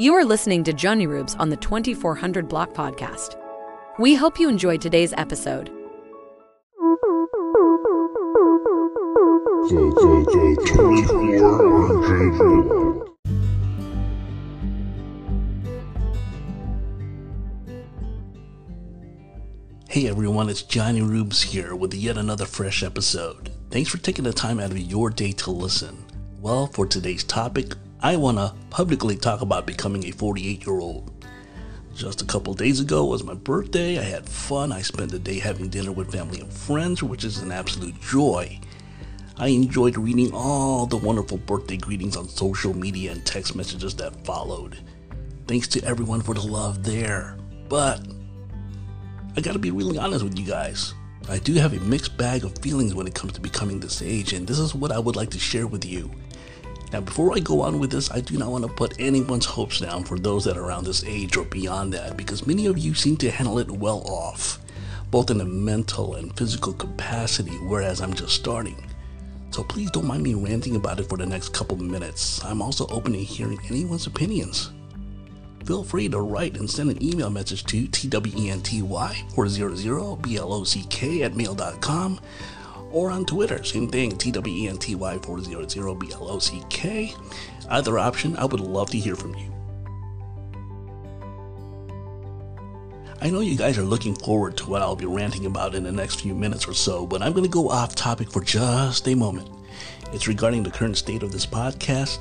You are listening to Jonnyroobs on the 2400 Block Podcast. We hope you enjoyed today's episode. Hey everyone, it's Jonnyroobs here with yet another fresh episode. Thanks for taking the time out of your day to listen. Well, for today's topic, I want to publicly talk about becoming a 48 year old. Just a couple days ago was my birthday. I had fun. I spent the day having dinner with family and friends, which is an absolute joy. I enjoyed reading all the wonderful birthday greetings on social media and text messages that followed. Thanks to everyone for the love there. But I gotta be really honest with you guys. I do have a mixed bag of feelings when it comes to becoming this age, and this is what I would like to share with you. Now, before I go on with this, I do not want to put anyone's hopes down for those that are around this age or beyond that, because many of you seem to handle it well off, both in a mental and physical capacity, whereas I'm just starting. So please don't mind me ranting about it for the next couple minutes. I'm also open to hearing anyone's opinions feel free to write and send an email message to twenty400block at mail.com or on Twitter, same thing, twenty400block. Either option, I would love to hear from you. I know you guys are looking forward to what I'll be ranting about in the next few minutes or so, but I'm going to go off topic for just a moment. It's regarding the current state of this podcast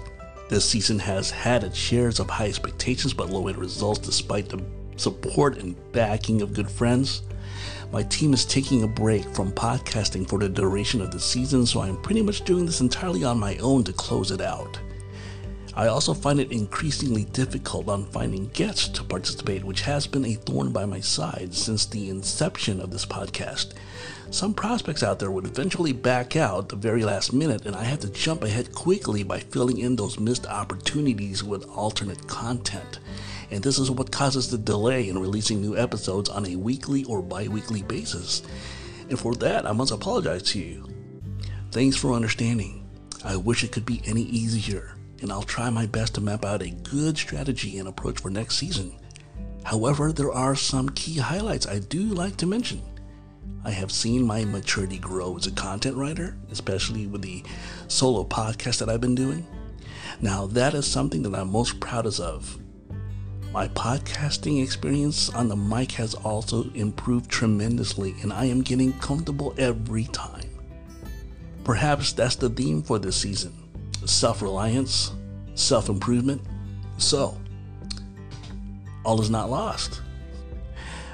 this season has had its shares of high expectations but low end results despite the support and backing of good friends. My team is taking a break from podcasting for the duration of the season, so I'm pretty much doing this entirely on my own to close it out. I also find it increasingly difficult on finding guests to participate, which has been a thorn by my side since the inception of this podcast. Some prospects out there would eventually back out the very last minute, and I have to jump ahead quickly by filling in those missed opportunities with alternate content. And this is what causes the delay in releasing new episodes on a weekly or bi weekly basis. And for that, I must apologize to you. Thanks for understanding. I wish it could be any easier and I'll try my best to map out a good strategy and approach for next season. However, there are some key highlights I do like to mention. I have seen my maturity grow as a content writer, especially with the solo podcast that I've been doing. Now, that is something that I'm most proudest of. My podcasting experience on the mic has also improved tremendously, and I am getting comfortable every time. Perhaps that's the theme for this season self reliance, self improvement. So, all is not lost.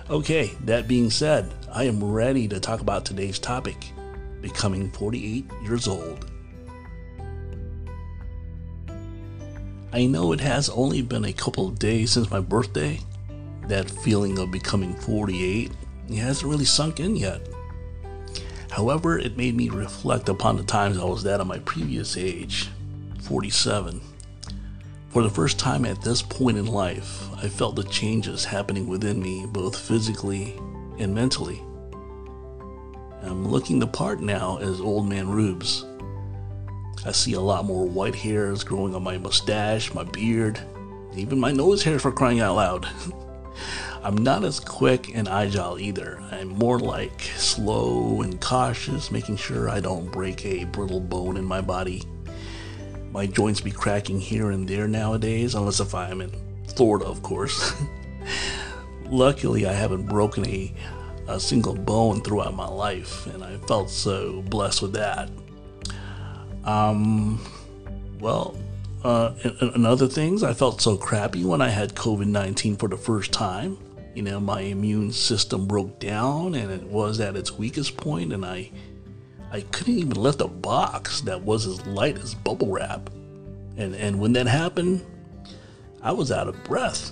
Okay, that being said, I am ready to talk about today's topic becoming 48 years old. I know it has only been a couple of days since my birthday. That feeling of becoming 48 it hasn't really sunk in yet. However, it made me reflect upon the times I was that of my previous age, 47. For the first time at this point in life, I felt the changes happening within me, both physically and mentally. I'm looking the part now as Old Man Roobs. I see a lot more white hairs growing on my mustache, my beard, even my nose hairs for crying out loud. I'm not as quick and agile either. I'm more like slow and cautious, making sure I don't break a brittle bone in my body. My joints be cracking here and there nowadays, unless if I'm in Florida, of course. Luckily, I haven't broken a, a single bone throughout my life, and I felt so blessed with that. Um, well, uh, and, and other things, I felt so crappy when I had COVID 19 for the first time you know, my immune system broke down and it was at its weakest point, and I, I couldn't even lift a box that was as light as bubble wrap. And, and when that happened, I was out of breath.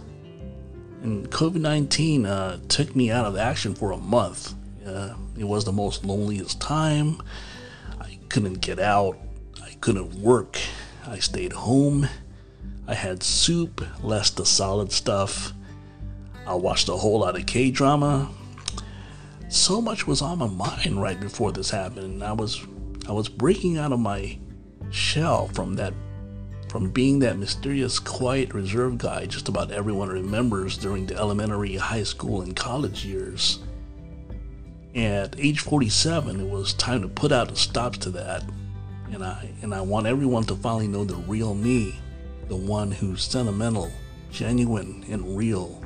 And COVID 19 uh, took me out of action for a month. Uh, it was the most loneliest time. I couldn't get out, couldn't work. I stayed home. I had soup, less the solid stuff. I watched a whole lot of K drama. So much was on my mind right before this happened. I was I was breaking out of my shell from that From being that mysterious, quiet, reserved guy just about everyone remembers during the elementary, high school, and college years. At age 47, it was time to put out a stop to that. And I and I want everyone to finally know the real me, the one who's sentimental, genuine, and real.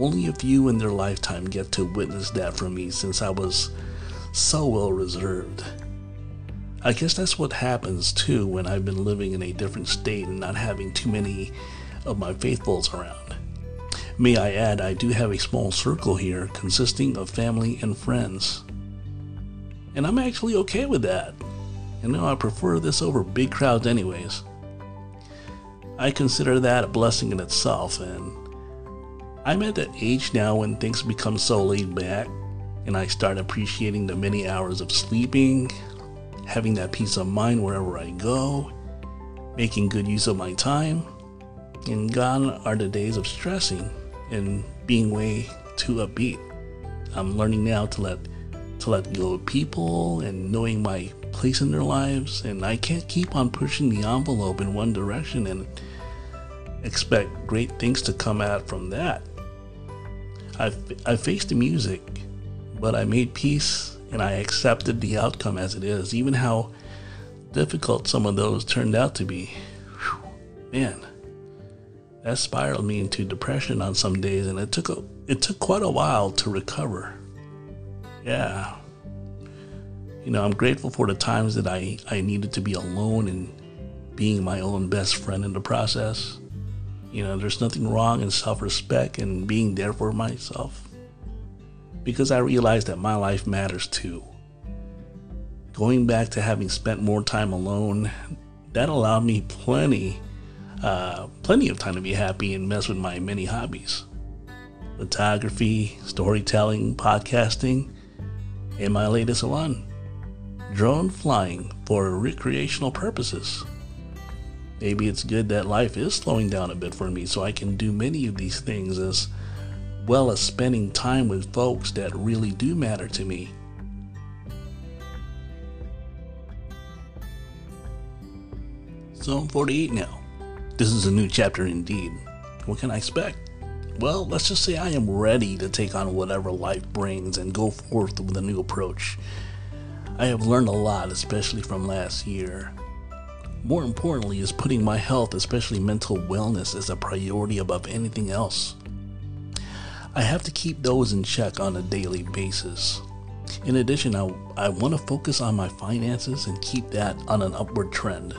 Only a few in their lifetime get to witness that from me since I was so well reserved. I guess that's what happens too when I've been living in a different state and not having too many of my faithfuls around. May I add, I do have a small circle here consisting of family and friends. And I'm actually okay with that. You know, I prefer this over big crowds, anyways. I consider that a blessing in itself, and I'm at that age now when things become so laid back and I start appreciating the many hours of sleeping, having that peace of mind wherever I go, making good use of my time, and gone are the days of stressing and being way too upbeat. I'm learning now to let to let go of people and knowing my place in their lives, and I can't keep on pushing the envelope in one direction and expect great things to come out from that. I've, I've faced the music but I made peace and I accepted the outcome as it is, even how difficult some of those turned out to be. Whew, man, that spiraled me into depression on some days, and it took a it took quite a while to recover. Yeah. You know, I'm grateful for the times that I, I needed to be alone and being my own best friend in the process. You know, there's nothing wrong in self respect and being there for myself because I realized that my life matters too. Going back to having spent more time alone, that allowed me plenty, uh, plenty of time to be happy and mess with my many hobbies photography, storytelling, podcasting, and my latest one drone flying for recreational purposes. Maybe it's good that life is slowing down a bit for me so I can do many of these things as well as spending time with folks that really do matter to me. So I'm 48 now. This is a new chapter indeed. What can I expect? Well, let's just say I am ready to take on whatever life brings and go forth with a new approach. I have learned a lot, especially from last year. More importantly, is putting my health, especially mental wellness, as a priority above anything else. I have to keep those in check on a daily basis. In addition, I, I want to focus on my finances and keep that on an upward trend.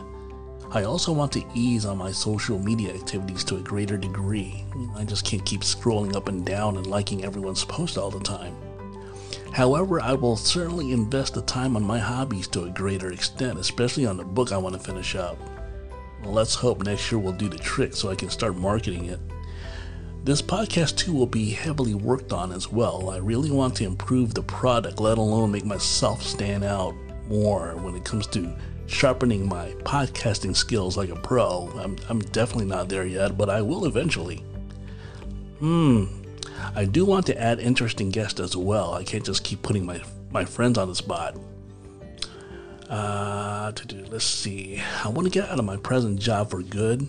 I also want to ease on my social media activities to a greater degree. I just can't keep scrolling up and down and liking everyone's post all the time. However, I will certainly invest the time on my hobbies to a greater extent, especially on the book I want to finish up. Well, let's hope next year will do the trick so I can start marketing it. This podcast too will be heavily worked on as well. I really want to improve the product, let alone make myself stand out more when it comes to sharpening my podcasting skills like a pro. I'm, I'm definitely not there yet, but I will eventually. Hmm. I do want to add interesting guests as well. I can't just keep putting my my friends on the spot. Uh, to do, let's see. I want to get out of my present job for good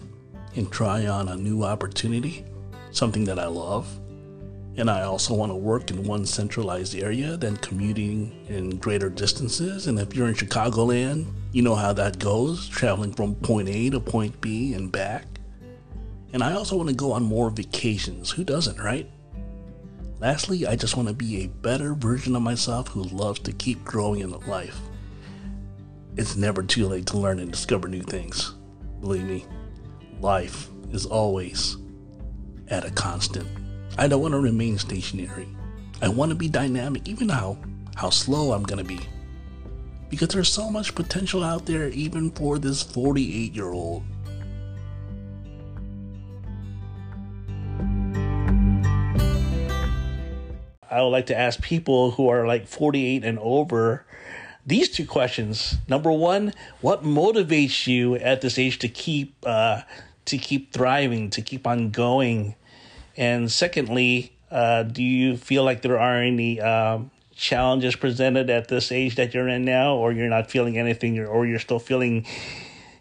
and try on a new opportunity something that I love. And I also want to work in one centralized area than commuting in greater distances. And if you're in Chicagoland, you know how that goes, traveling from point A to point B and back. And I also want to go on more vacations. Who doesn't, right? Lastly, I just want to be a better version of myself who loves to keep growing in life. It's never too late to learn and discover new things. Believe me, life is always at a constant. I don't want to remain stationary. I want to be dynamic, even how, how slow I'm going to be. Because there's so much potential out there, even for this 48 year old. I would like to ask people who are like 48 and over these two questions. Number one, what motivates you at this age to keep uh, to keep thriving, to keep on going? And secondly, uh, do you feel like there are any um, challenges presented at this age that you're in now, or you're not feeling anything, or you're still feeling,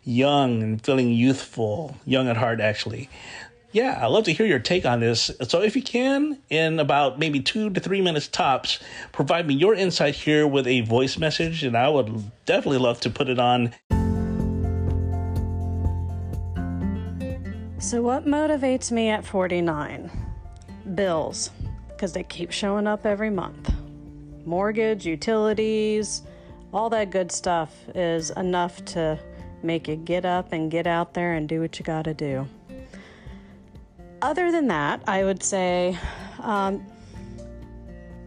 young and feeling youthful, young at heart, actually. Yeah, I'd love to hear your take on this. So, if you can, in about maybe two to three minutes tops, provide me your insight here with a voice message, and I would definitely love to put it on. So, what motivates me at 49? Bills, because they keep showing up every month. Mortgage, utilities, all that good stuff is enough to make you get up and get out there and do what you got to do. Other than that, I would say um,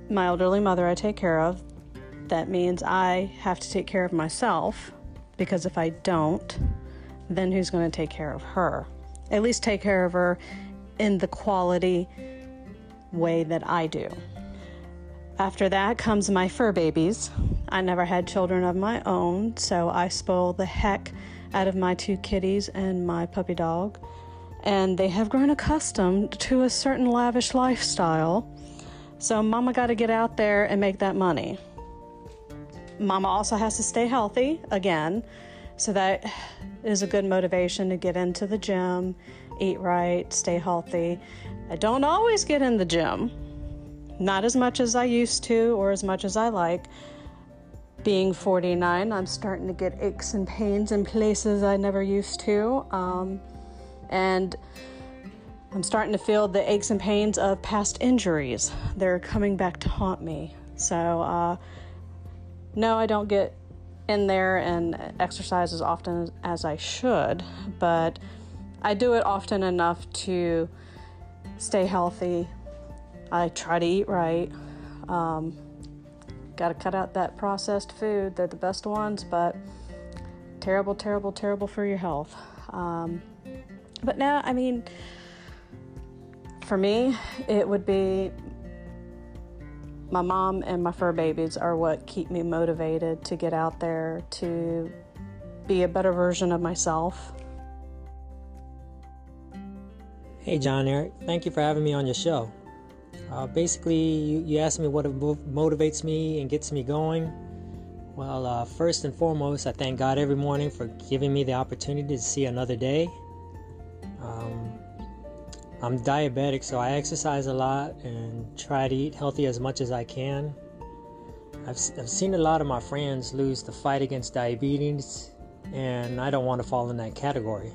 my elderly mother I take care of. That means I have to take care of myself because if I don't, then who's going to take care of her? At least take care of her in the quality way that I do. After that comes my fur babies. I never had children of my own, so I spoil the heck out of my two kitties and my puppy dog. And they have grown accustomed to a certain lavish lifestyle. So, mama got to get out there and make that money. Mama also has to stay healthy again. So, that is a good motivation to get into the gym, eat right, stay healthy. I don't always get in the gym, not as much as I used to or as much as I like. Being 49, I'm starting to get aches and pains in places I never used to. Um, and I'm starting to feel the aches and pains of past injuries. They're coming back to haunt me. So, uh, no, I don't get in there and exercise as often as I should, but I do it often enough to stay healthy. I try to eat right. Um, Got to cut out that processed food. They're the best ones, but terrible, terrible, terrible for your health. Um, but now, I mean, for me, it would be my mom and my fur babies are what keep me motivated to get out there to be a better version of myself. Hey, John Eric, thank you for having me on your show. Uh, basically, you, you asked me what motivates me and gets me going. Well, uh, first and foremost, I thank God every morning for giving me the opportunity to see another day. I'm diabetic, so I exercise a lot and try to eat healthy as much as I can. I've, I've seen a lot of my friends lose the fight against diabetes, and I don't want to fall in that category.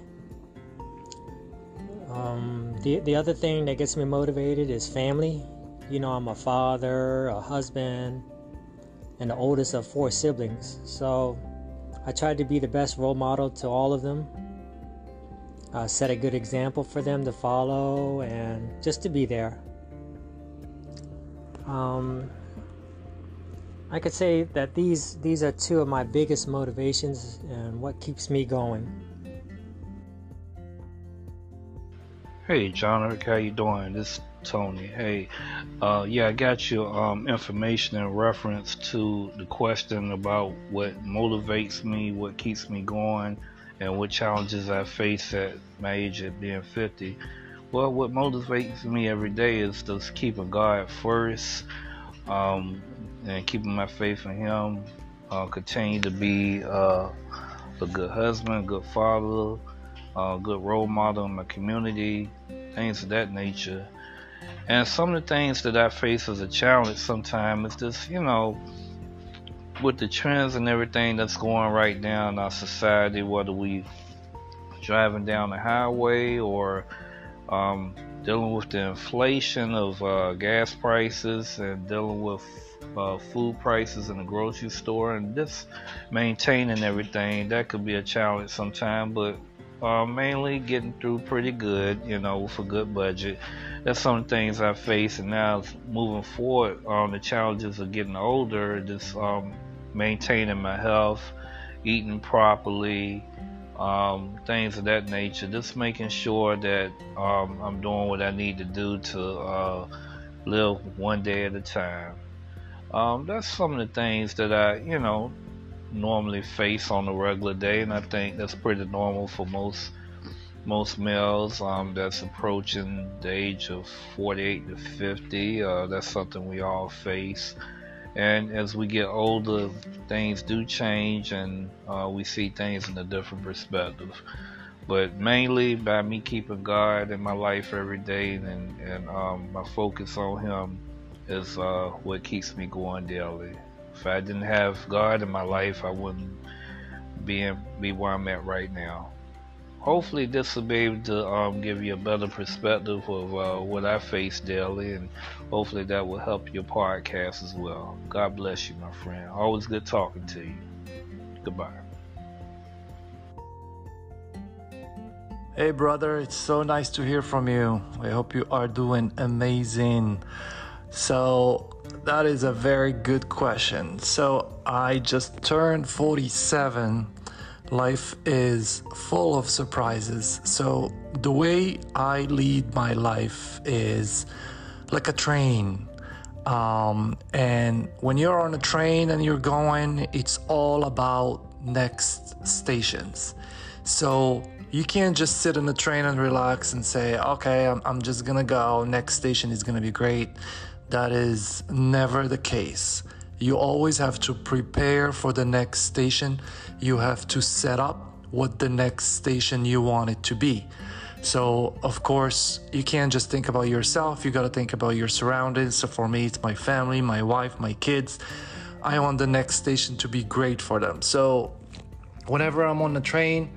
Um, the, the other thing that gets me motivated is family. You know, I'm a father, a husband, and the oldest of four siblings. So I try to be the best role model to all of them, uh, set a good example for them to follow, and just to be there. Um, I could say that these these are two of my biggest motivations and what keeps me going. Hey, John, how you doing? This is Tony. Hey, uh, yeah, I got your um, information in reference to the question about what motivates me, what keeps me going, and what challenges I face at my age at being 50. Well, what motivates me every day is just keeping God first, um, and keeping my faith in Him. Uh, continue to be uh, a good husband, good father a good role model in my community, things of that nature. And some of the things that I face as a challenge sometimes is just, you know, with the trends and everything that's going right now in our society, whether we driving down the highway or um, dealing with the inflation of uh, gas prices and dealing with uh, food prices in the grocery store and just maintaining everything, that could be a challenge sometimes. But uh, mainly getting through pretty good, you know, with a good budget. That's some of the things I face, and now moving forward, um, the challenges of getting older, just um, maintaining my health, eating properly, um, things of that nature. Just making sure that um, I'm doing what I need to do to uh, live one day at a time. Um, that's some of the things that I, you know, normally face on a regular day, and I think that's pretty normal for most most males um, that's approaching the age of 48 to 50. Uh, that's something we all face, And as we get older, things do change and uh, we see things in a different perspective. But mainly by me keeping God in my life every day and, and um, my focus on Him is uh, what keeps me going daily. If I didn't have God in my life, I wouldn't be, in, be where I'm at right now hopefully this will be able to um, give you a better perspective of uh, what I face daily, and hopefully that will help your podcast as well. God bless you, my friend. Always good talking to you. Goodbye. Hey, brother, it's so nice to hear from you. I hope you are doing amazing. So, that is a very good question. So, I just turned 47 life is full of surprises. So, the way I lead my life is like a train. Um, and when you're on a train and you're going, it's all about next stations. So, you can't just sit in the train and relax and say, okay, I'm, I'm just gonna go, next station is gonna be great. That is never the case. You always have to prepare for the next station. You have to set up what the next station you want it to be. So, of course, you can't just think about yourself, you got to think about your surroundings. So, for me, it's my family, my wife, my kids. I want the next station to be great for them. So, whenever I'm on the train,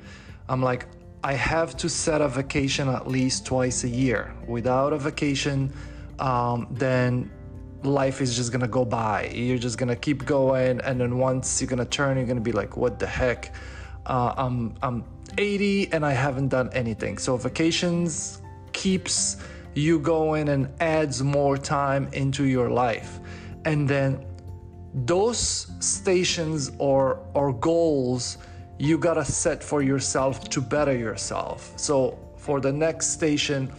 I'm like, I have to set a vacation at least twice a year. Without a vacation, um, then life is just gonna go by. You're just gonna keep going, and then once you're gonna turn, you're gonna be like, "What the heck? Uh, I'm I'm 80 and I haven't done anything." So vacations keeps you going and adds more time into your life, and then those stations or or goals you gotta set for yourself to better yourself. So for the next station,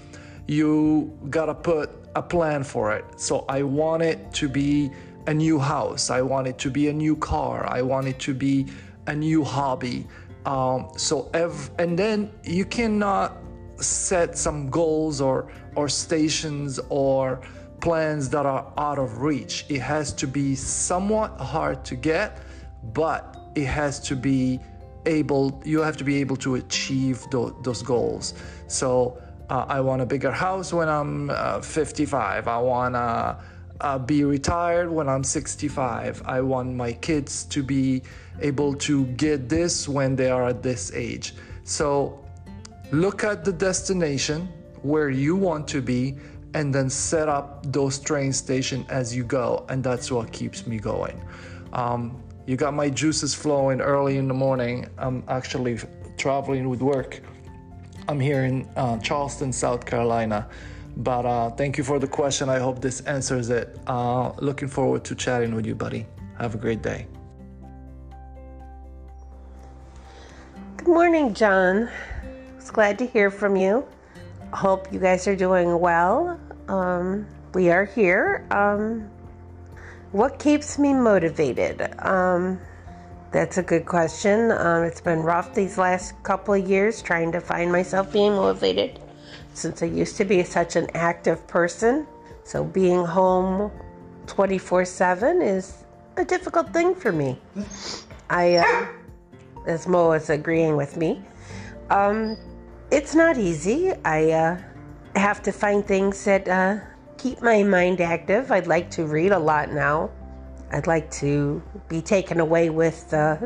you gotta put a plan for it. So I want it to be a new house. I want it to be a new car. I want it to be a new hobby. Um, so ev- and then you cannot set some goals or or stations or plans that are out of reach. It has to be somewhat hard to get, but it has to be able. You have to be able to achieve th- those goals. So uh, I want a bigger house when I'm uh, 55. I want to uh, be retired when I'm 65. I want my kids to be able to get this when they are at this age. So look at the destination where you want to be and then set up those train station as you go and that's what keeps me going um, you got my juices flowing early in the morning i'm actually traveling with work I'm here in uh, Charleston, South Carolina. But uh, thank you for the question. I hope this answers it. Uh, looking forward to chatting with you, buddy. Have a great day. Good morning, John. It's glad to hear from you. Hope you guys are doing well. Um, we are here. Um, what keeps me motivated? Um, that's a good question. Um, it's been rough these last couple of years trying to find myself being motivated since I used to be such an active person. So being home 24 7 is a difficult thing for me. I, uh, as Mo is agreeing with me, um, it's not easy. I uh, have to find things that uh, keep my mind active. I'd like to read a lot now. I'd like to be taken away with uh,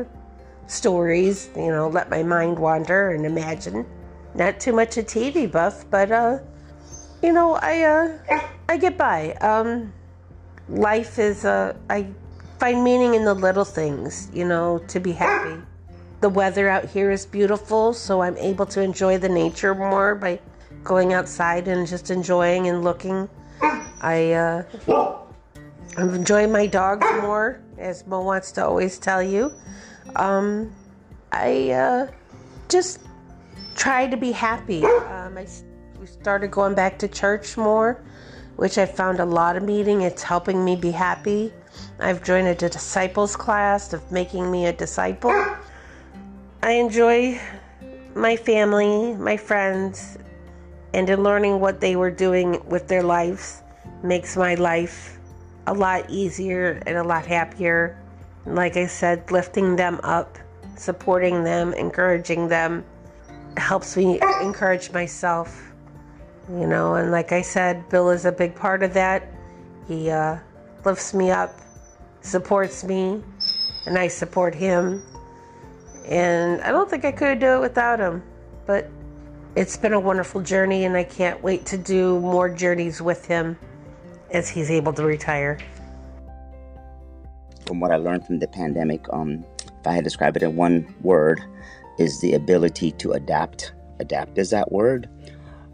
stories, you know, let my mind wander and imagine. Not too much a TV buff, but uh, you know, I uh, I get by. Um, life is uh, I find meaning in the little things, you know, to be happy. The weather out here is beautiful, so I'm able to enjoy the nature more by going outside and just enjoying and looking. I uh, I'm enjoying my dogs more, as Mo wants to always tell you. Um, I uh, just try to be happy. Um, I we started going back to church more, which I found a lot of meaning. It's helping me be happy. I've joined a disciples class of making me a disciple. I enjoy my family, my friends, and in learning what they were doing with their lives makes my life a lot easier and a lot happier. Like I said, lifting them up, supporting them, encouraging them helps me encourage myself. You know, and like I said, Bill is a big part of that. He uh, lifts me up, supports me, and I support him. And I don't think I could do it without him. But it's been a wonderful journey, and I can't wait to do more journeys with him as he's able to retire. From what I learned from the pandemic, um, if I had to describe it in one word, is the ability to adapt. Adapt is that word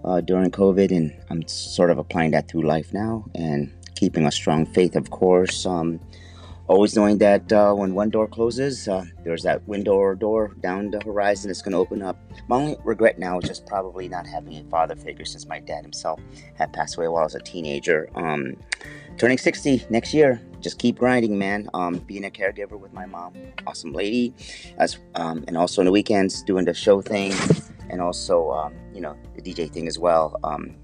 uh, during COVID, and I'm sort of applying that through life now and keeping a strong faith, of course. Um, always knowing that uh, when one door closes, uh, there's that window or door down the horizon that's going to open up. My only regret now is just probably not having a father figure since my dad himself had passed away while I was a teenager. Um, turning 60 next year. Just keep grinding, man. Um, being a caregiver with my mom, awesome lady, as um, and also on the weekends doing the show thing, and also um, you know the DJ thing as well. Um,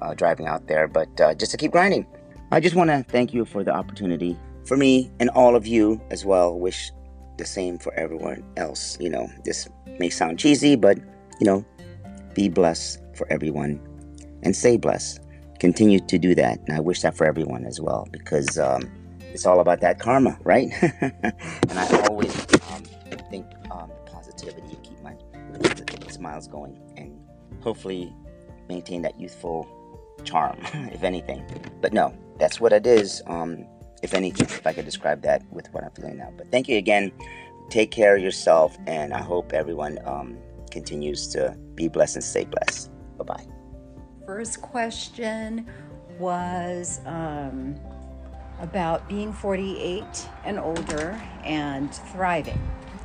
uh, driving out there, but uh, just to keep grinding. I just want to thank you for the opportunity for me and all of you as well. Wish the same for everyone else. You know, this may sound cheesy, but you know, be blessed for everyone and stay blessed. Continue to do that, and I wish that for everyone as well because um, it's all about that karma, right? and I always um, think um, positivity and keep my smiles going, and hopefully maintain that youthful charm, if anything. But no, that's what it is. Um, if anything, if I could describe that with what I'm feeling now. But thank you again. Take care of yourself, and I hope everyone um, continues to be blessed and stay blessed. Bye bye. First question was um, about being 48 and older and thriving,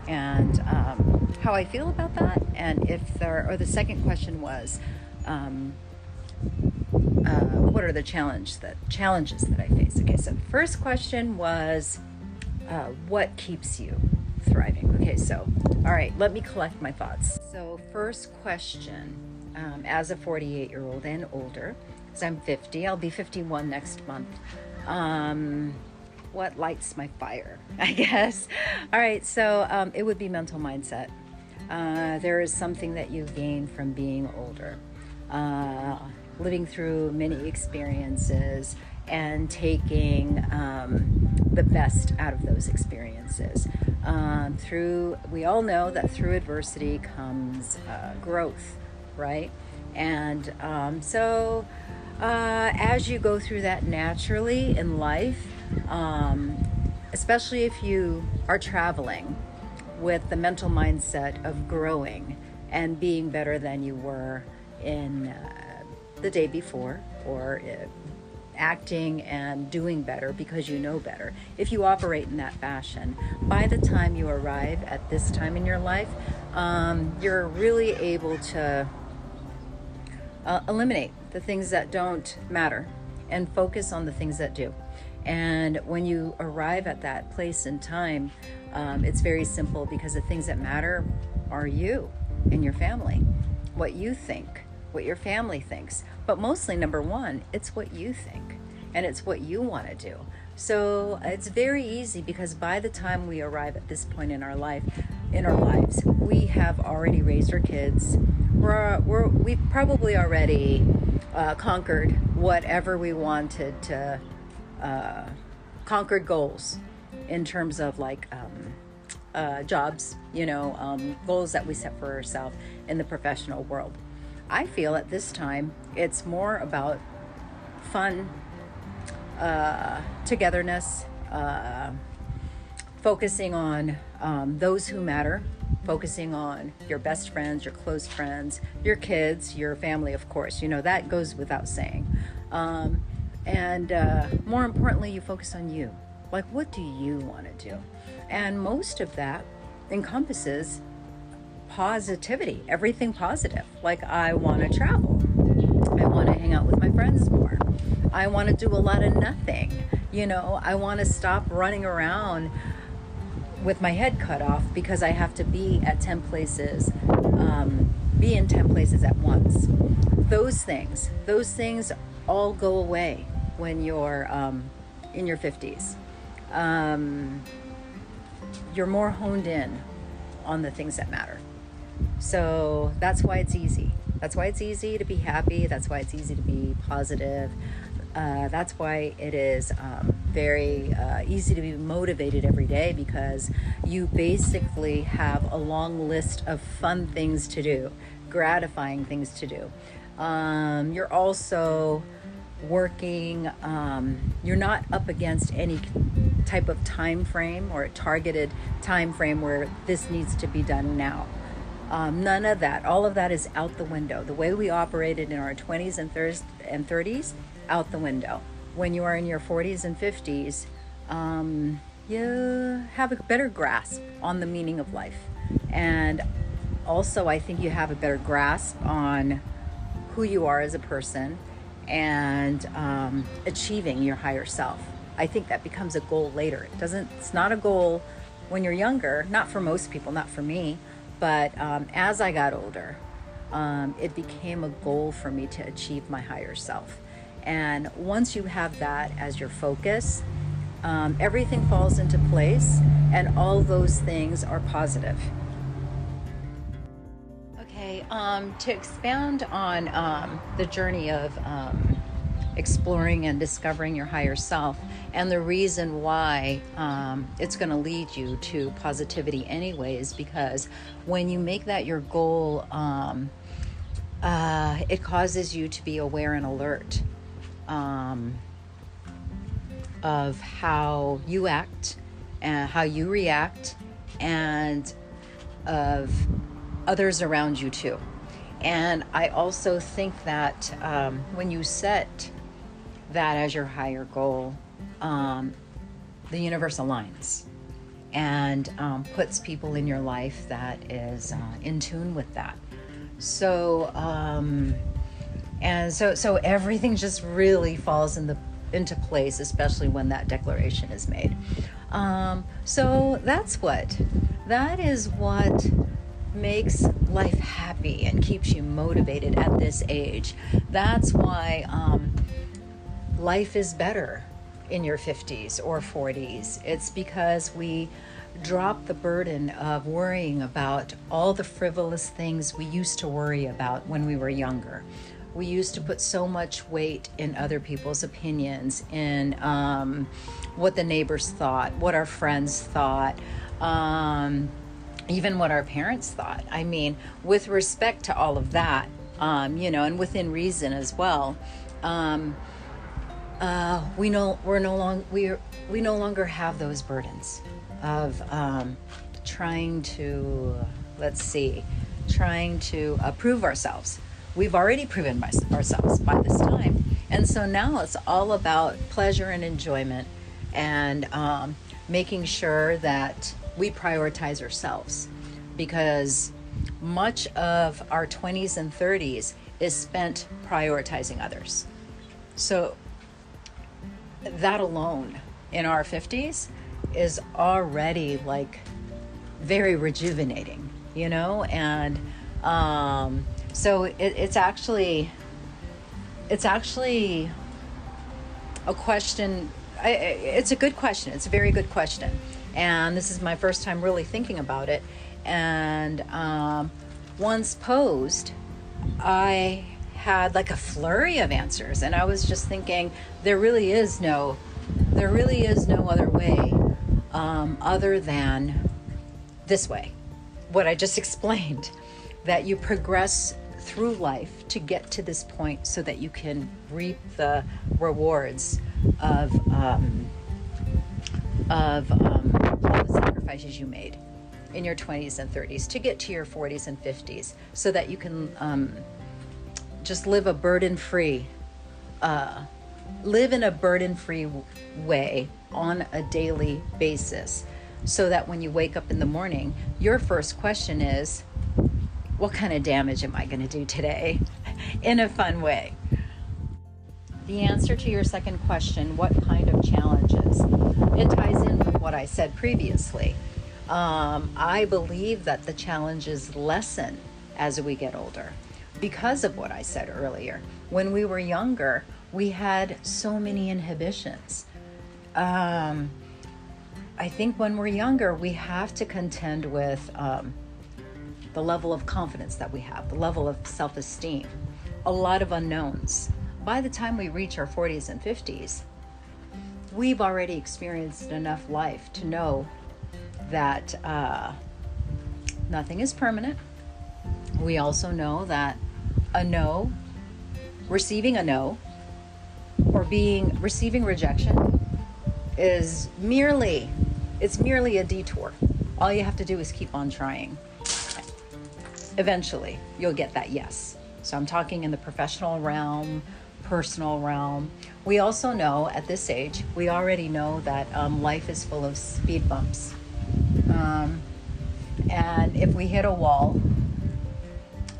and um, how I feel about that, and if there. Or the second question was. Uh, what are the challenge that challenges that I face? Okay, so the first question was, uh, what keeps you thriving? Okay, so all right, let me collect my thoughts. So first question, um, as a 48 year old and older, because I'm 50, I'll be 51 next month. Um, what lights my fire? I guess. All right, so um, it would be mental mindset. Uh, there is something that you gain from being older. Uh, living through many experiences and taking um, the best out of those experiences. Um, through, we all know that through adversity comes uh, growth, right? And um, so, uh, as you go through that naturally in life, um, especially if you are traveling with the mental mindset of growing and being better than you were in. Uh, the day before or uh, acting and doing better because you know better. If you operate in that fashion, by the time you arrive at this time in your life, um, you're really able to uh, eliminate the things that don't matter and focus on the things that do. And when you arrive at that place and time, um, it's very simple because the things that matter are you and your family, what you think what your family thinks. But mostly, number one, it's what you think and it's what you want to do. So it's very easy because by the time we arrive at this point in our life, in our lives, we have already raised our kids. We're, we're we've probably already uh, conquered whatever we wanted to uh, conquered goals in terms of like um, uh, jobs, you know, um, goals that we set for ourselves in the professional world. I feel at this time it's more about fun, uh, togetherness, uh, focusing on um, those who matter, focusing on your best friends, your close friends, your kids, your family, of course. You know, that goes without saying. Um, and uh, more importantly, you focus on you. Like, what do you want to do? And most of that encompasses positivity, everything positive. Like, I want to travel. I want to hang out with my friends more. I want to do a lot of nothing. You know, I want to stop running around with my head cut off because I have to be at 10 places, um, be in 10 places at once. Those things, those things all go away when you're um, in your 50s. Um, you're more honed in on the things that matter. So that's why it's easy. That's why it's easy to be happy. That's why it's easy to be positive. Uh, that's why it is um, very uh, easy to be motivated every day because you basically have a long list of fun things to do, gratifying things to do. Um, you're also working, um, you're not up against any type of time frame or a targeted time frame where this needs to be done now. Um, none of that. All of that is out the window. The way we operated in our 20s and, thir- and 30s, out the window. When you are in your 40s and 50s, um, you have a better grasp on the meaning of life. And also, I think you have a better grasp on who you are as a person and um, achieving your higher self. I think that becomes a goal later. It doesn't. It's not a goal when you're younger. Not for most people. Not for me. But um, as I got older, um, it became a goal for me to achieve my higher self. And once you have that as your focus, um, everything falls into place, and all those things are positive. Okay, um, to expound on um, the journey of um, exploring and discovering your higher self, and the reason why um, it's going to lead you to positivity, anyways, because when you make that your goal, um, uh, it causes you to be aware and alert um, of how you act, and how you react, and of others around you too. And I also think that um, when you set that as your higher goal, um, the universe aligns and um, puts people in your life that is uh, in tune with that. So, um, and so, so everything just really falls in the into place, especially when that declaration is made. Um, so that's what that is what makes life happy and keeps you motivated at this age. That's why um, life is better in your 50s or 40s. It's because we drop the burden of worrying about all the frivolous things we used to worry about when we were younger. We used to put so much weight in other people's opinions, in um, what the neighbors thought, what our friends thought, um, even what our parents thought. I mean, with respect to all of that, um, you know, and within reason as well. Um, uh, we know we're no longer we we no longer have those burdens of um, trying to let's see, trying to uh, prove ourselves. We've already proven ourselves by this time, and so now it's all about pleasure and enjoyment, and um, making sure that we prioritize ourselves, because much of our 20s and 30s is spent prioritizing others. So that alone in our 50s is already like very rejuvenating, you know? And um, so it, it's actually, it's actually a question. I, it's a good question. It's a very good question. And this is my first time really thinking about it. And um, once posed, I had like a flurry of answers and i was just thinking there really is no there really is no other way um, other than this way. What i just explained that you progress through life to get to this point so that you can reap the rewards of um, of um, all the sacrifices you made in your 20s and 30s to get to your 40s and 50s so that you can um, just live a burden free, uh, live in a burden free way on a daily basis so that when you wake up in the morning, your first question is, What kind of damage am I going to do today? in a fun way. The answer to your second question, what kind of challenges? It ties in with what I said previously. Um, I believe that the challenges lessen as we get older because of what I said earlier. When we were younger, we had so many inhibitions. um, I think when we're younger, we have to contend with um, the level of confidence that we have, the level of self esteem, a lot of unknowns. By the time we reach our 40s and 50s, we've already experienced enough life to know that uh, nothing is permanent. We also know that a no, receiving a no, or being receiving rejection is merely it's merely a detour. All you have to do is keep on trying. Eventually, you'll get that yes. So I'm talking in the professional realm, personal realm. We also know at this age, we already know that um, life is full of speed bumps. Um, and if we hit a wall,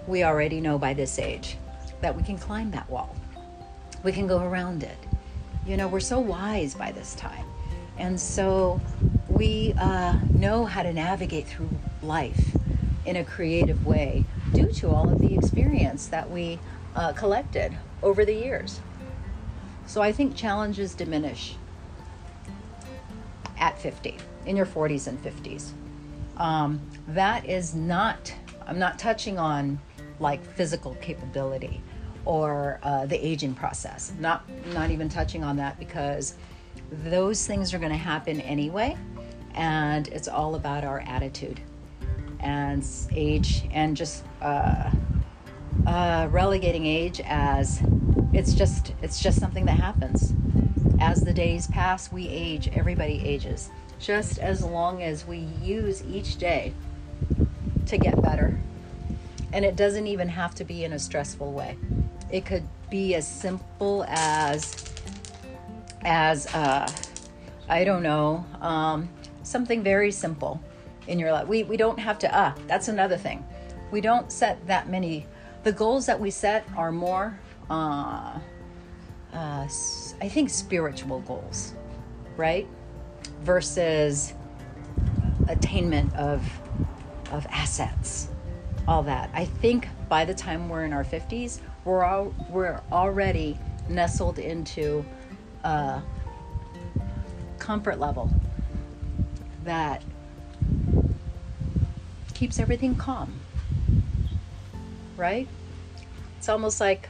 we already know by this age that we can climb that wall. We can go around it. You know, we're so wise by this time. And so we uh, know how to navigate through life in a creative way due to all of the experience that we uh, collected over the years. So I think challenges diminish at 50, in your 40s and 50s. Um, that is not, I'm not touching on like physical capability or uh, the aging process. Not, not even touching on that because those things are going to happen anyway. And it's all about our attitude and age and just uh, uh, relegating age as it's just it's just something that happens as the days pass we age everybody ages just as long as we use each day to get better and it doesn't even have to be in a stressful way. It could be as simple as as uh, i don't know um, something very simple in your life. We, we don't have to uh that's another thing. We don't set that many the goals that we set are more uh, uh, i think spiritual goals right? Versus attainment of of assets all that. I think by the time we're in our 50s we're all we're already nestled into a comfort level that keeps everything calm right? It's almost like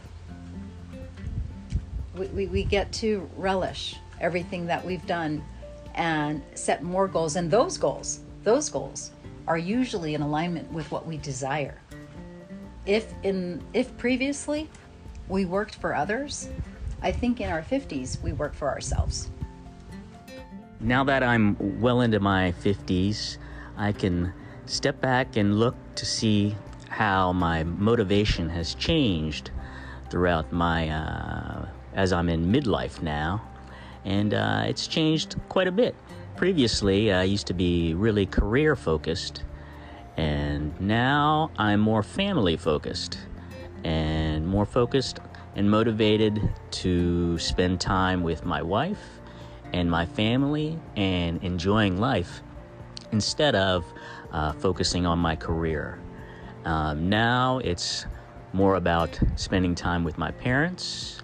we, we, we get to relish everything that we've done and set more goals. And those goals those goals are usually in alignment with what we desire. If in if previously we worked for others i think in our 50s we work for ourselves. Now that i'm well into my 50s i can step back and look to see how my motivation has changed throughout my uh, as I'm in midlife now, and uh, it's changed quite a bit. Previously, I used to be really career focused, and now I'm more family focused and more focused and motivated to spend time with my wife and my family and enjoying life instead of uh, focusing on my career. Um, now it's more about spending time with my parents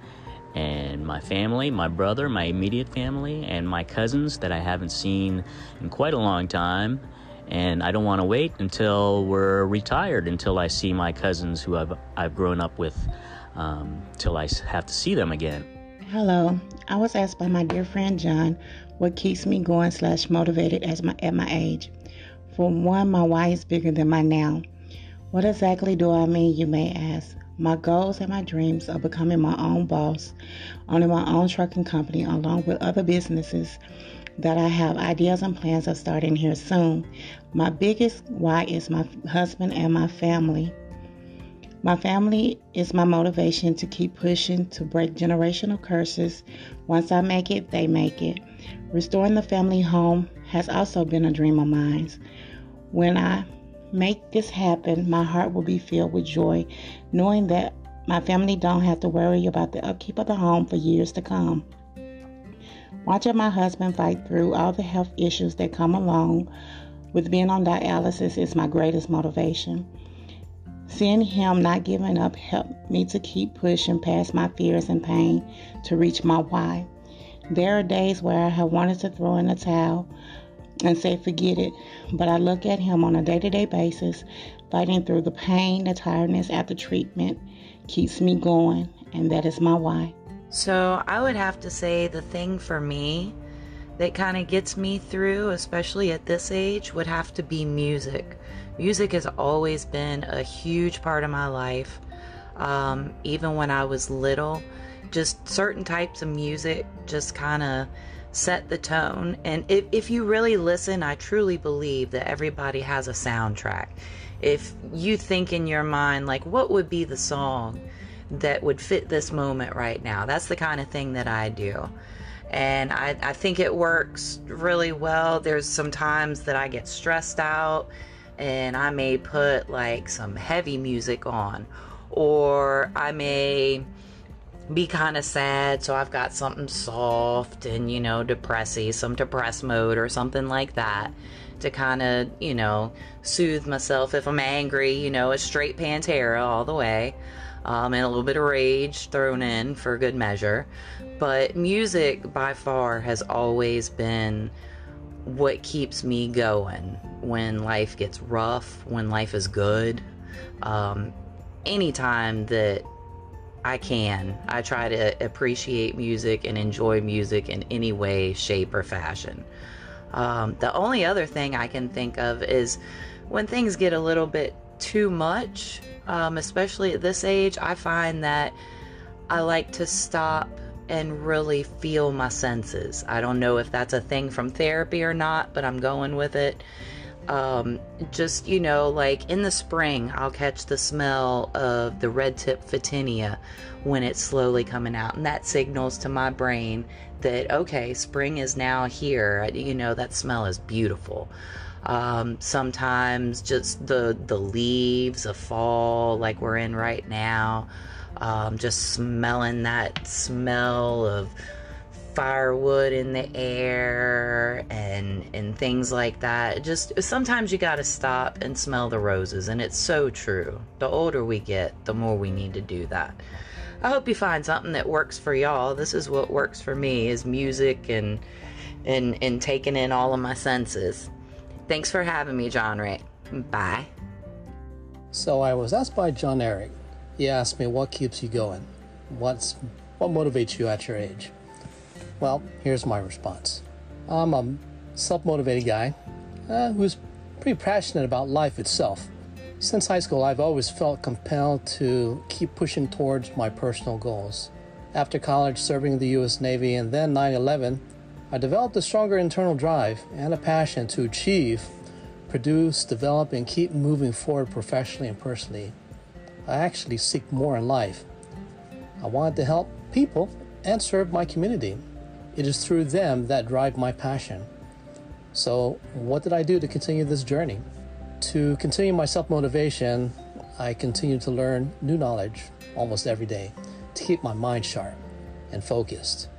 and my family, my brother, my immediate family, and my cousins that I haven't seen in quite a long time. And I don't want to wait until we're retired until I see my cousins who I've, I've grown up with um, till I have to see them again. Hello. I was asked by my dear friend John what keeps me going slash motivated as my, at my age. For one, my why is bigger than my now. What exactly do I mean, you may ask? My goals and my dreams of becoming my own boss, owning my own trucking company, along with other businesses that I have ideas and plans of starting here soon. My biggest why is my husband and my family. My family is my motivation to keep pushing to break generational curses. Once I make it, they make it. Restoring the family home has also been a dream of mine. When I make this happen, my heart will be filled with joy, knowing that my family don't have to worry about the upkeep of the home for years to come. Watching my husband fight through all the health issues that come along with being on dialysis is my greatest motivation. Seeing him not giving up helped me to keep pushing past my fears and pain to reach my why. There are days where I have wanted to throw in a towel and say, forget it, but I look at him on a day to day basis, fighting through the pain, the tiredness after treatment, keeps me going, and that is my why. So I would have to say the thing for me that kind of gets me through, especially at this age, would have to be music. Music has always been a huge part of my life. Um, even when I was little, just certain types of music just kind of set the tone. And if, if you really listen, I truly believe that everybody has a soundtrack. If you think in your mind, like, what would be the song that would fit this moment right now? That's the kind of thing that I do and I, I think it works really well. There's some times that I get stressed out and I may put like some heavy music on, or I may be kind of sad, so I've got something soft and you know, depressy, some depressed mode or something like that to kind of, you know, soothe myself. If I'm angry, you know, a straight Pantera all the way um, and a little bit of rage thrown in for good measure. But music by far has always been what keeps me going when life gets rough, when life is good. Um, anytime that I can, I try to appreciate music and enjoy music in any way, shape, or fashion. Um, the only other thing I can think of is when things get a little bit too much, um, especially at this age, I find that I like to stop and really feel my senses. I don't know if that's a thing from therapy or not, but I'm going with it. Um, just, you know, like in the spring, I'll catch the smell of the red tip photinia when it's slowly coming out, and that signals to my brain that, okay, spring is now here. You know, that smell is beautiful. Um, sometimes just the the leaves of fall, like we're in right now, um, just smelling that smell of firewood in the air and and things like that. Just sometimes you got to stop and smell the roses, and it's so true. The older we get, the more we need to do that. I hope you find something that works for y'all. This is what works for me: is music and and and taking in all of my senses. Thanks for having me, John Ray. Bye. So I was asked by John Eric. He asked me, "What keeps you going? What's what motivates you at your age?" Well, here's my response. I'm a self-motivated guy uh, who's pretty passionate about life itself. Since high school, I've always felt compelled to keep pushing towards my personal goals. After college, serving the U.S. Navy, and then 9 11, I developed a stronger internal drive and a passion to achieve, produce, develop, and keep moving forward professionally and personally. I actually seek more in life. I wanted to help people and serve my community. It is through them that drive my passion. So, what did I do to continue this journey? To continue my self motivation, I continue to learn new knowledge almost every day to keep my mind sharp and focused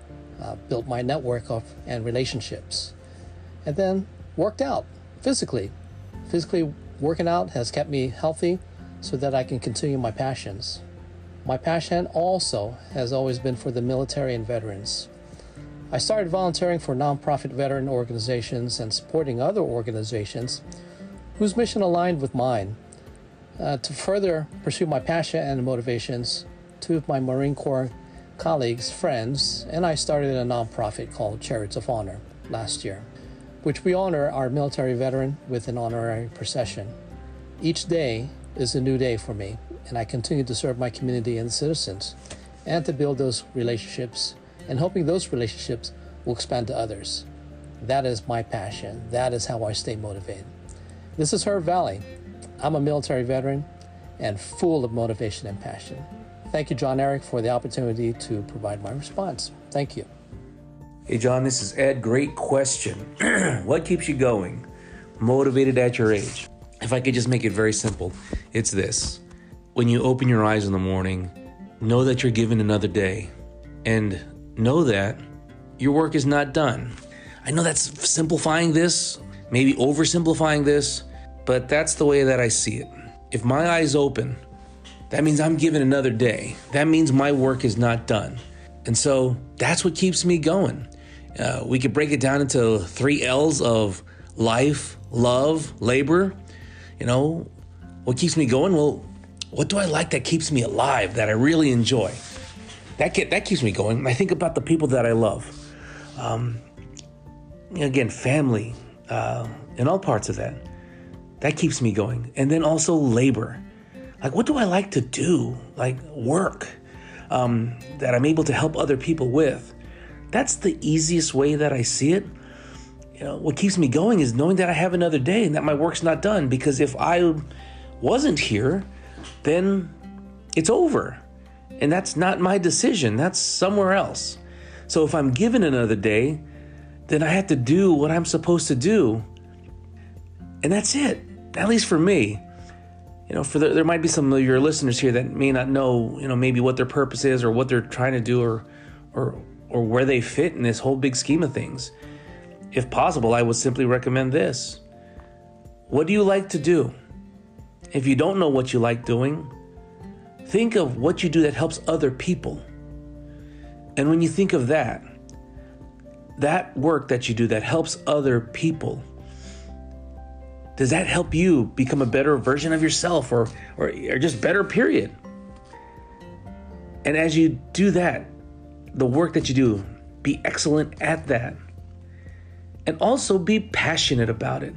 uh, built my network of and relationships, and then worked out physically. Physically working out has kept me healthy so that I can continue my passions. My passion also has always been for the military and veterans. I started volunteering for nonprofit veteran organizations and supporting other organizations whose mission aligned with mine. Uh, to further pursue my passion and motivations, two of my Marine Corps colleagues, friends, and I started a nonprofit called Chariots of Honor last year, which we honor our military veteran with an honorary procession. Each day is a new day for me, and I continue to serve my community and citizens and to build those relationships and hoping those relationships will expand to others. That is my passion. That is how I stay motivated. This is Herb Valley. I'm a military veteran and full of motivation and passion. Thank you, John Eric, for the opportunity to provide my response. Thank you. Hey, John, this is Ed. Great question. what keeps you going? Motivated at your age? If I could just make it very simple, it's this. When you open your eyes in the morning, know that you're given another day and know that your work is not done. I know that's simplifying this, maybe oversimplifying this, but that's the way that I see it. If my eyes open that means I'm given another day. That means my work is not done. And so that's what keeps me going. Uh, we could break it down into three L's of life, love, labor. You know, what keeps me going? Well, what do I like that keeps me alive, that I really enjoy? That, get, that keeps me going. I think about the people that I love. Um, again, family, uh, and all parts of that. That keeps me going. And then also labor. Like, what do I like to do? Like, work um, that I'm able to help other people with. That's the easiest way that I see it. You know, what keeps me going is knowing that I have another day and that my work's not done. Because if I wasn't here, then it's over. And that's not my decision, that's somewhere else. So if I'm given another day, then I have to do what I'm supposed to do. And that's it, at least for me. You know, for the, there might be some of your listeners here that may not know, you know, maybe what their purpose is or what they're trying to do or or or where they fit in this whole big scheme of things. If possible, I would simply recommend this. What do you like to do? If you don't know what you like doing, think of what you do that helps other people. And when you think of that, that work that you do that helps other people, does that help you become a better version of yourself or, or, or just better, period? And as you do that, the work that you do, be excellent at that. And also be passionate about it.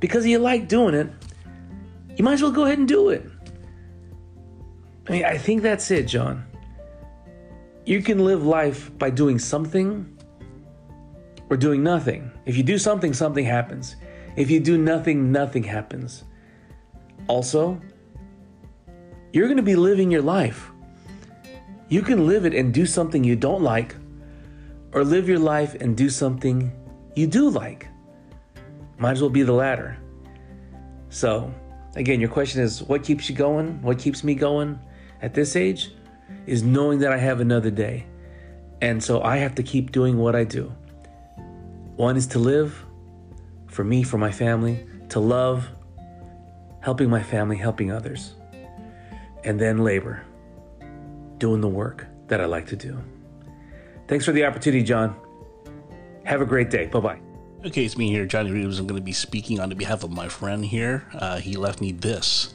Because you like doing it, you might as well go ahead and do it. I mean, I think that's it, John. You can live life by doing something or doing nothing. If you do something, something happens. If you do nothing, nothing happens. Also, you're going to be living your life. You can live it and do something you don't like, or live your life and do something you do like. Might as well be the latter. So, again, your question is what keeps you going? What keeps me going at this age? Is knowing that I have another day. And so I have to keep doing what I do. One is to live for me, for my family, to love, helping my family, helping others, and then labor, doing the work that I like to do. Thanks for the opportunity, John. Have a great day. Bye bye. Okay, it's me here, Jonnyroobs. I'm going to be speaking on behalf of my friend here. Uh, he left me this.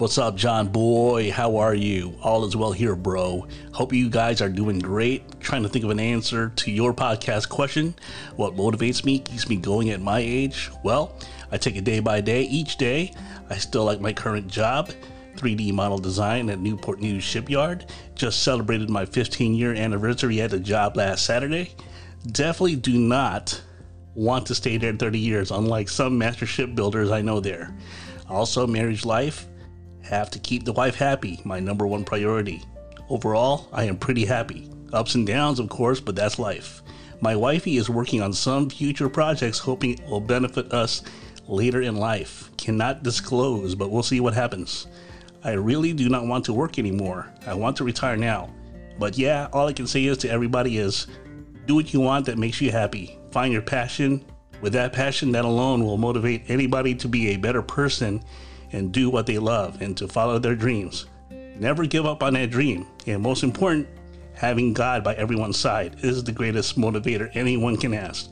What's up, John Boy? How are you? All is well here, bro. Hope you guys are doing great. Trying to think of an answer to your podcast question. What motivates me, keeps me going at my age? Well, I take it day by day. Each day, I still like my current job. 3D model design at Newport News Shipyard. Just celebrated my 15 year anniversary at the job last Saturday. Definitely do not want to stay there 30 years, unlike some master shipbuilders I know there. Also, marriage life have to keep the wife happy, my number one priority. Overall, I am pretty happy. Ups and downs, of course, but that's life. My wifey is working on some future projects hoping it will benefit us later in life. Cannot disclose, but we'll see what happens. I really do not want to work anymore. I want to retire now. But yeah, all I can say is to everybody is do what you want that makes you happy. Find your passion. With that passion, that alone will motivate anybody to be a better person and do what they love and to follow their dreams. Never give up on that dream. And most important, having God by everyone's side is the greatest motivator anyone can ask.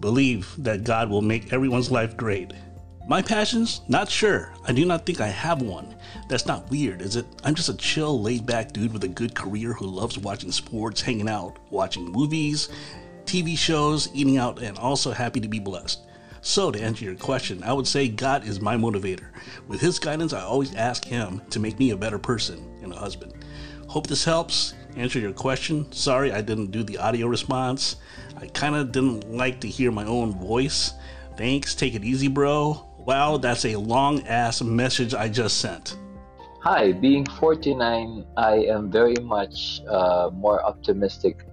Believe that God will make everyone's life great. My passions? Not sure. I do not think I have one. That's not weird, is it? I'm just a chill, laid back dude with a good career who loves watching sports, hanging out, watching movies, TV shows, eating out, and also happy to be blessed. So, to answer your question, I would say God is my motivator. With His guidance, I always ask Him to make me a better person and a husband. Hope this helps answer your question. Sorry I didn't do the audio response. I kind of didn't like to hear my own voice. Thanks, take it easy, bro. Wow, that's a long ass message I just sent. Hi, being 49, I am very much uh, more optimistic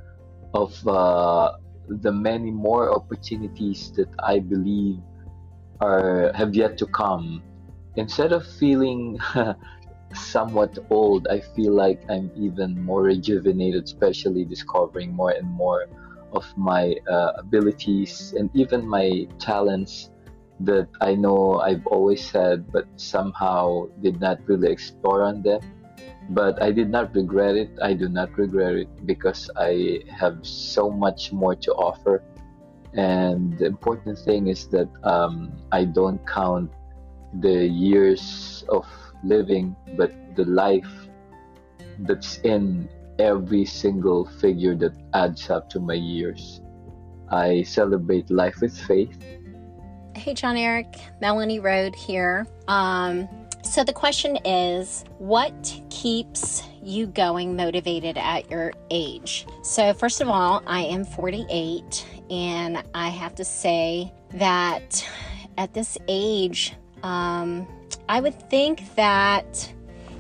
of uh, the many more opportunities that I believe are have yet to come. Instead of feeling somewhat old, I feel like I'm even more rejuvenated, especially discovering more and more of my uh, abilities and even my talents that I know I've always had but somehow did not really explore on them but I did not regret it. I do not regret it because I have so much more to offer. And the important thing is that um, I don't count the years of living, but the life that's in every single figure that adds up to my years. I celebrate life with faith. Hey, John Eric, Melanie Road here. Um, so the question is what keeps you going motivated at your age? So, first of all, I am 48, and I have to say that at this age, um, I would think that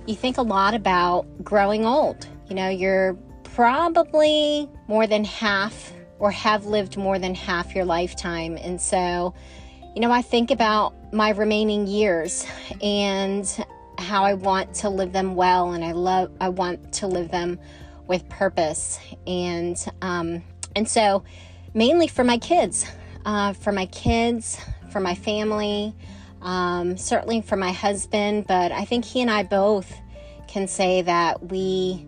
you think a lot about growing old. You know, you're probably more than half or have lived more than half your lifetime. And so, you know, I think about my remaining years and how I want to live them well and I love I want to live them with purpose. And um and so mainly for my kids uh, for my kids for my family um, certainly for my husband. But I think he and I both can say that we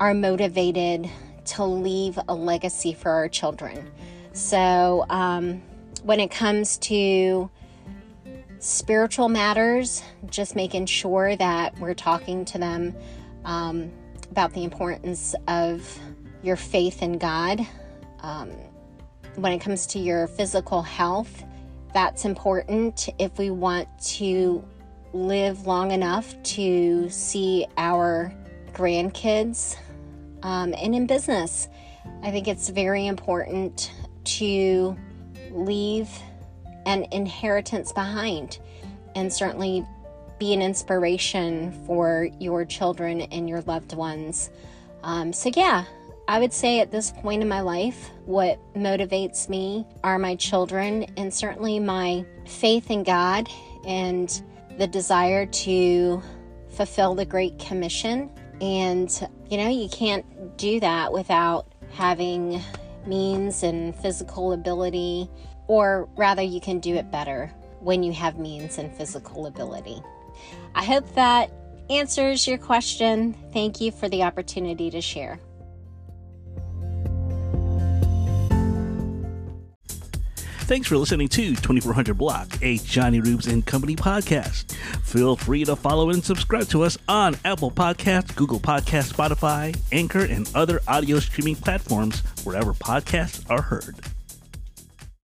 are motivated to leave a legacy for our children. So um, when it comes to spiritual matters, just making sure that we're talking to them um, about the importance of your faith in God. Um, when it comes to your physical health, that's important if we want to live long enough to see our grandkids. Um, and in business, I think it's very important to leave an inheritance behind and certainly be an inspiration for your children and your loved ones. Um, so, yeah, I would say at this point in my life, what motivates me are my children and certainly my faith in God and the desire to fulfill the Great Commission. And, you know, you can't do that without having means and physical ability or rather, you can do it better when you have means and physical ability. I hope that answers your question. Thank you for the opportunity to share. Thanks for listening to Twenty400 Block, a Jonnyroobs and Company podcast. Feel free to follow and subscribe to us on Apple Podcasts, Google Podcasts, Spotify, Anchor, and other audio streaming platforms wherever podcasts are heard.